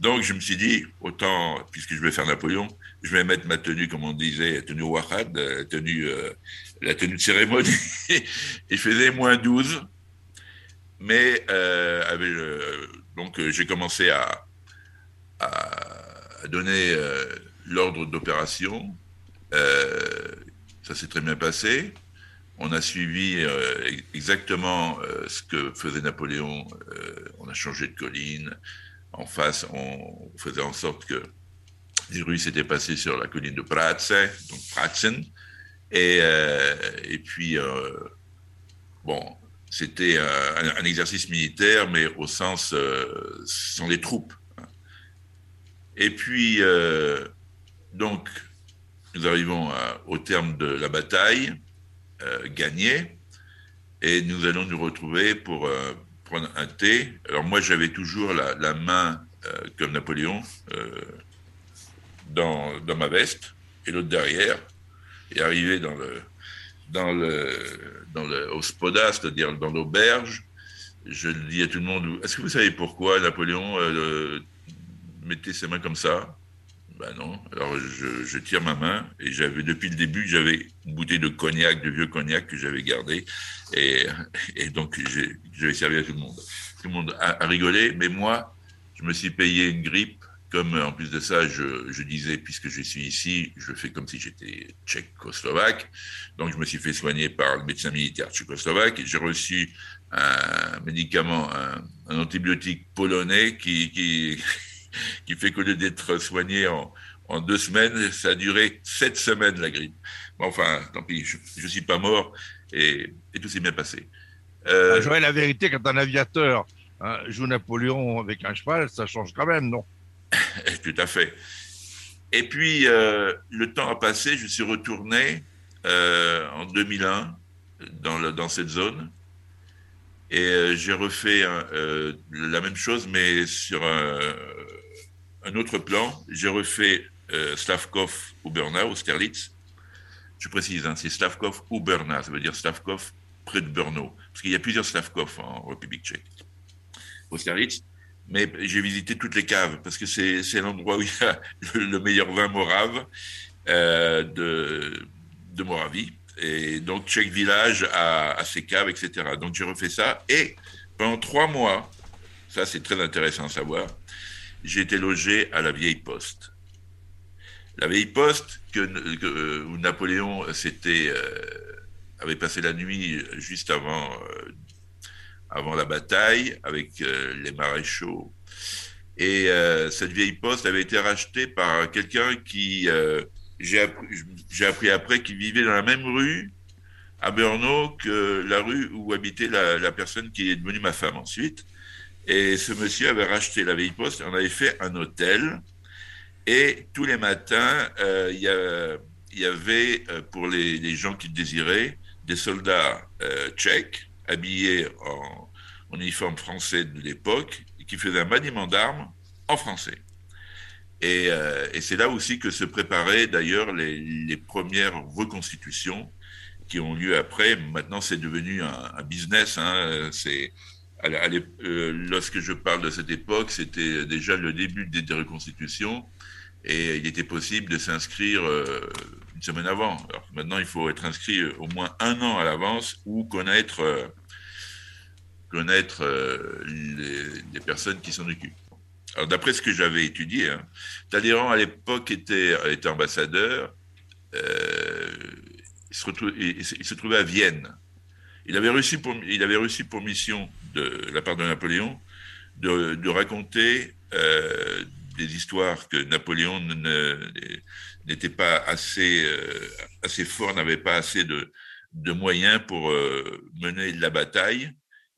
Donc, je me suis dit, autant, puisque je vais faire Napoléon, je vais mettre ma tenue, comme on disait, tenue Wahad, la tenue, euh, la tenue de cérémonie. Il faisait moins 12. Mais, euh, donc, j'ai commencé à, euh, l'ordre d'opération. Euh, ça s'est très bien passé. On a suivi euh, exactement ce que faisait Napoléon. On a changé de colline. En face, on faisait en sorte que les Russes étaient passés sur la colline de Pratse, donc Pratzen. Et, euh, et puis, euh, bon, c'était un, exercice militaire, mais au sens euh, sans les troupes. Et puis, euh, donc, nous arrivons au terme de la bataille, euh, gagnée, et nous allons nous retrouver pour euh, prendre un thé. Alors moi, j'avais toujours la, main, comme Napoléon, dans, dans ma veste, et l'autre derrière, et arrivé dans le, dans le, dans le, c'est-à-dire dans l'auberge, je dis à tout le monde, est-ce que vous savez pourquoi Napoléon euh, mettait ses mains comme ça? Ben non. Alors je, je, tire ma main et j'avais depuis le début, j'avais une bouteille de cognac, de vieux cognac que j'avais gardé et, et donc j'avais servi à tout le monde. Tout le monde a, a rigolé, mais moi, je me suis payé une grippe comme en plus de ça, je, je, disais, puisque je suis ici, je fais comme si j'étais tchécoslovaque. Donc, je me suis fait soigner par le médecin militaire tchécoslovaque. J'ai reçu un médicament, un, un antibiotique polonais qui, qui, qui fait qu'au lieu d'être soigné en, en, deux semaines, ça a duré sept semaines, la grippe. Bon, enfin, tant pis, je ne suis pas mort et, et tout s'est bien passé. Euh, ah, J'aurais la vérité, quand un aviateur hein, joue Napoléon avec un cheval, ça change quand même, non? Tout à fait. Et puis, euh, le temps a passé, je suis retourné euh, en 2001 dans, le, dans cette zone. Et euh, j'ai refait la même chose, mais sur un, un autre plan. J'ai refait euh, Slavkov ou Berna, ou Sterlitz. Je précise, hein, c'est Slavkov ou Berna, ça veut dire Slavkov près de Brno. Parce qu'il y a plusieurs Slavkov en République tchèque. Austerlitz mais j'ai visité toutes les caves parce que c'est l'endroit où il y a le, le meilleur vin morave euh, de, Moravie. Et donc, chaque village a ses caves, etc. Donc, j'ai refait ça. Et pendant trois mois, ça c'est très intéressant à savoir, j'ai été logé à la Vieille Poste. La Vieille Poste, euh, où Napoléon euh, avait passé la nuit juste avant euh, avant la bataille avec les maréchaux. Et cette vieille poste avait été rachetée par quelqu'un qui, j'ai appris, après, qui vivait dans la même rue à Brno que la rue où habitait la, personne qui est devenue ma femme ensuite. Et ce monsieur avait racheté la vieille poste, on avait fait un hôtel. Et tous les matins, euh, il, y avait, pour les, gens qui désiraient, des soldats euh, tchèques habillé en, uniforme français de l'époque, qui faisait un maniement d'armes en français. Et, euh, c'est là aussi que se préparaient d'ailleurs les, premières reconstitutions qui ont lieu après. Maintenant, c'est devenu un, un, business. Hein, c'est euh, lorsque je parle de cette époque, c'était déjà le début des reconstitutions et il était possible de s'inscrire euh, une semaine avant. Maintenant, il faut être inscrit au moins un an à l'avance ou connaître euh, connaître euh, les, personnes qui s'en occupent. Alors, d'après ce que j'avais étudié, hein, Talleyrand, à l'époque, était, était ambassadeur. Euh, il, se trouvait à Vienne. Il avait reçu pour, il avait reçu pour mission de, la part de Napoléon de, de raconter euh, des histoires que Napoléon n'était pas assez, euh, assez fort, n'avait pas assez de, de moyens pour euh, mener la bataille.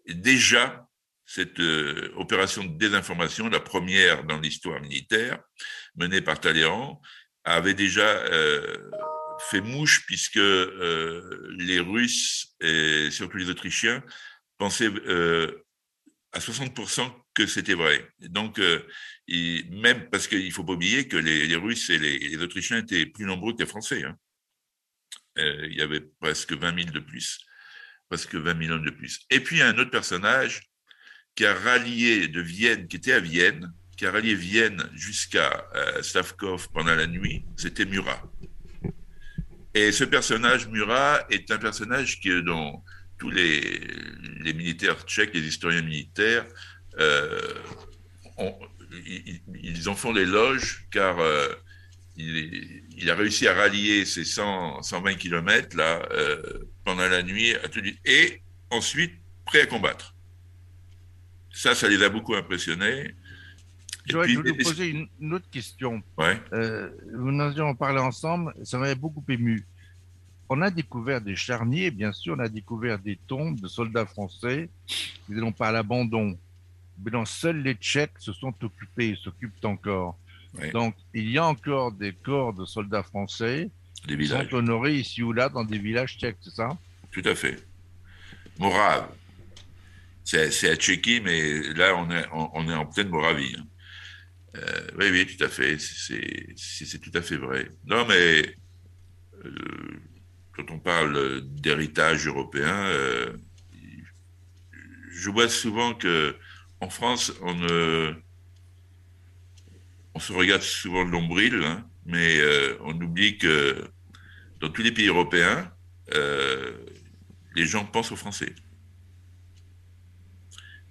Déjà, cette euh, opération de désinformation, la première dans l'histoire militaire, menée par Talleyrand, avait déjà euh, fait mouche puisque euh, les Russes et surtout les Autrichiens pensaient euh, à 60% que c'était vrai. Donc, euh, même parce qu'il ne faut pas oublier que les, Russes et les, Autrichiens étaient plus nombreux que les Français. Hein. il y avait presque 20 000 de plus presque 20 000 hommes de plus. Et puis, un autre personnage qui a rallié de Vienne, qui était à Vienne, qui a rallié Vienne jusqu'à Slavkov pendant la nuit, c'était Murat. Et ce personnage, Murat, est un personnage qui, dont tous les, militaires tchèques, les historiens militaires, euh, ils, en font l'éloge car euh, il, a réussi à rallier ces 100, 120 kilomètres là euh, pendant la nuit et ensuite prêt à combattre. ça, ça les a beaucoup impressionnés. Je voulais vous poser une, autre question. Ouais. Euh, nous en avions parlé ensemble, ça m'avait beaucoup ému. On a découvert des charniers, bien sûr, on a découvert des tombes de soldats français qui n'ont pas à l'abandon. Mais dont seuls les Tchèques se sont occupés, s'occupent encore. Donc, il y a encore des corps de soldats français des qui sont honorés ici ou là dans des villages tchèques, c'est ça? Tout à fait. Morave. C'est à Tchéquie, mais là, on est, on, est en pleine Moravie. Hein. Euh, oui, oui, tout à fait. C'est tout à fait vrai. Non, mais euh, quand on parle d'héritage européen, euh, je vois souvent que en France, on, se regarde souvent de l'ombril, hein, mais on oublie que dans tous les pays européens, les gens pensent aux Français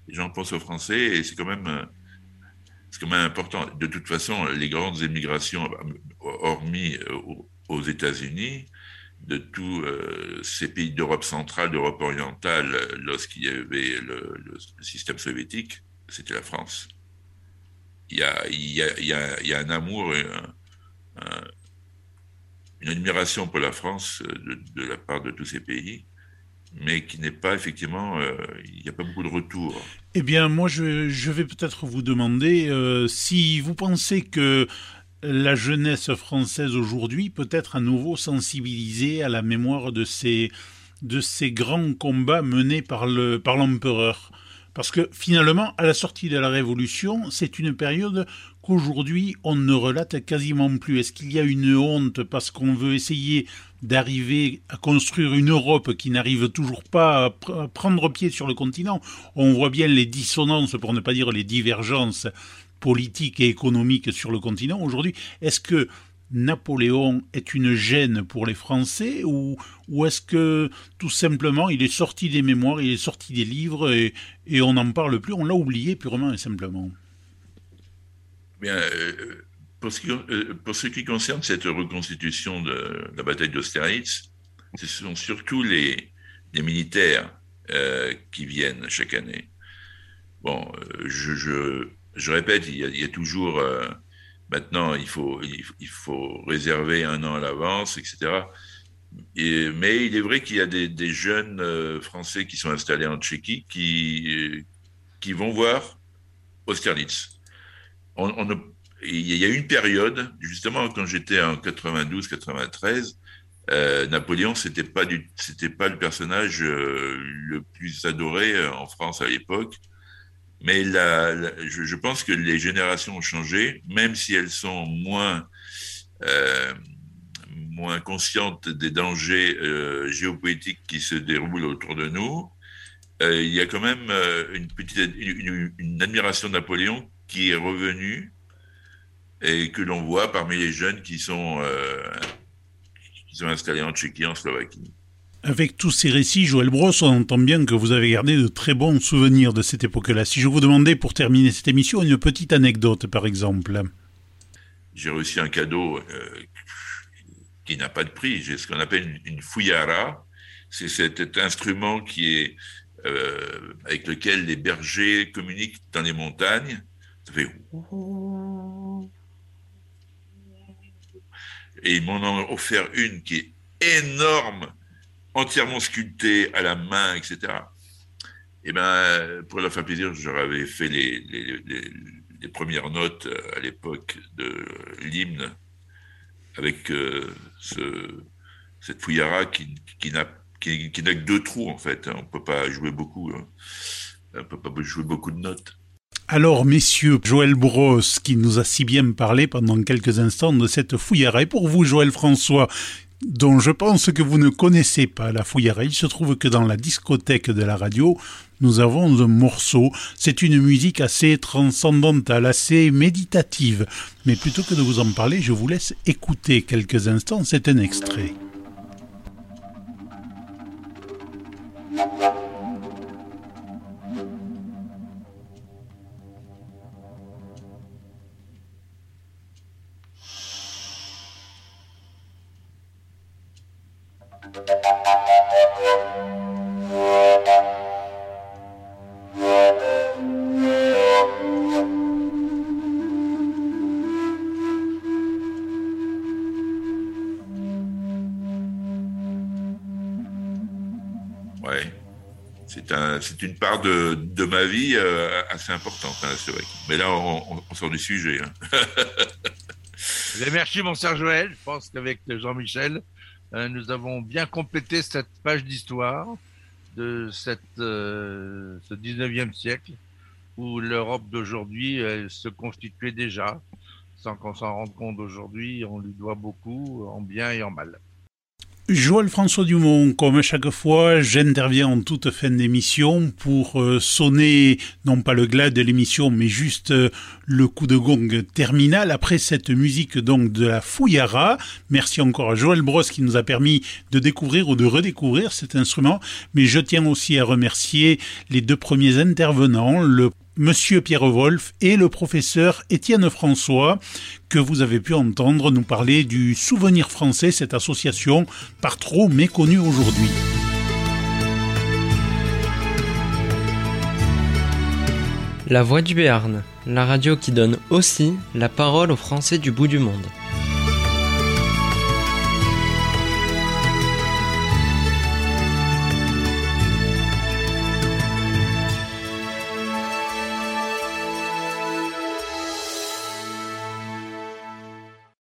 les gens pensent aux Français et c'est quand même c'est quand même important. De toute façon, les grandes émigrations, hormis euh, aux États-Unis, de tous euh, ces pays d'Europe centrale, d'Europe orientale, lorsqu'il y avait le, système soviétique, c'était la France. Il y a, un amour, une admiration pour la France de, de, la part de tous ces pays mais qui n'est pas effectivement, euh, il n'y a pas beaucoup de retours. Eh bien, moi, je, vais peut-être vous demander euh, si vous pensez que la jeunesse française aujourd'hui peut être à nouveau sensibilisée à la mémoire de ces, de ces grands combats menés par l'empereur. Par Parce que finalement, à la sortie de la Révolution, c'est une période qu'aujourd'hui on ne relate quasiment plus. Est-ce qu'il y a une honte parce qu'on veut essayer d'arriver à construire une Europe qui n'arrive toujours pas à prendre pied sur le continent? On voit bien les dissonances, pour ne pas dire les divergences politiques et économiques sur le continent aujourd'hui. Est-ce que Napoléon est une gêne pour les Français ou, ou est-ce que tout simplement il est sorti des mémoires, il est sorti des livres et, et on n'en parle plus, on l'a oublié purement et simplement? Bien, euh, pour ce, qui, euh, pour ce, qui, concerne cette reconstitution de la bataille d'Austerlitz, ce sont surtout les, militaires euh, qui viennent chaque année. Bon, je, je, je répète, il y, a, toujours maintenant, il faut, il, faut réserver un an à l'avance, etc. Et, mais il est vrai qu'il y a des, jeunes euh, Français qui sont installés en Tchéquie qui, qui vont voir Austerlitz. Il y a une période, justement, quand j'étais en 92-93, euh, Napoléon, c'était pas pas le personnage euh, le plus adoré euh, en France à l'époque. Mais la, je, pense que les générations ont changé, même si elles sont moins euh, moins conscientes des dangers euh, géopolitiques qui se déroulent autour de nous. il y a quand même une petite une, admiration de Napoléon qui est revenue et que l'on voit parmi les jeunes qui sont, euh, qui sont installés en Tchéquie, en Slovaquie. Avec tous ces récits, Joël Brosse, on entend bien que vous avez gardé de très bons souvenirs de cette époque-là. Si je vous demandais, pour terminer cette émission, une petite anecdote, par exemple. J'ai reçu un cadeau euh, qui n'a pas de prix. J'ai ce qu'on appelle une, fouillara. C'est cet instrument qui est euh, avec lequel les bergers communiquent dans les montagnes. Ça fait et ils m'en ont offert une qui est énorme, entièrement sculptée à la main, etc. Et eh ben, pour leur faire plaisir, j'avais fait les, les, les, premières notes à l'époque de l'hymne avec euh, ce, cette fouillara qui, qui n'a qui, que deux trous en fait. On peut pas jouer beaucoup. Hein. On peut pas jouer beaucoup de notes. Alors, messieurs, Joël Bros, qui nous a si bien parlé pendant quelques instants de cette fouillère. Et pour vous, Joël François, dont je pense que vous ne connaissez pas la fouillère, il se trouve que dans la discothèque de la radio, nous avons un morceau. C'est une musique assez transcendantale, assez méditative. Mais plutôt que de vous en parler, je vous laisse écouter quelques instants. C'est un extrait. Ouais. C'est une part de, de ma vie euh, assez importante, hein, c'est vrai. Mais là, on, on, on sort du sujet. Hein. Eh merci, mon cher Joël. Je pense qu'avec Jean-Michel, nous avons bien complété cette page d'histoire de cette, euh, ce 19e siècle où l'Europe d'aujourd'hui se constituait déjà, sans qu'on s'en rende compte aujourd'hui. On lui doit beaucoup, en bien et en mal. Joël François Dumont, comme chaque fois, j'interviens en toute fin d'émission pour euh, sonner, non pas le glas de l'émission, mais juste euh, le coup de gong terminal après cette musique donc de la Fouillara. Merci encore à Joël Bros qui nous a permis de découvrir ou de redécouvrir cet instrument, mais je tiens aussi à remercier les deux premiers intervenants, le Monsieur Pierre Wolf et le professeur Étienne François, que vous avez pu entendre nous parler du Souvenir français, cette association par trop méconnue aujourd'hui. La Voix du Béarn, la radio qui donne aussi la parole aux Français du bout du monde.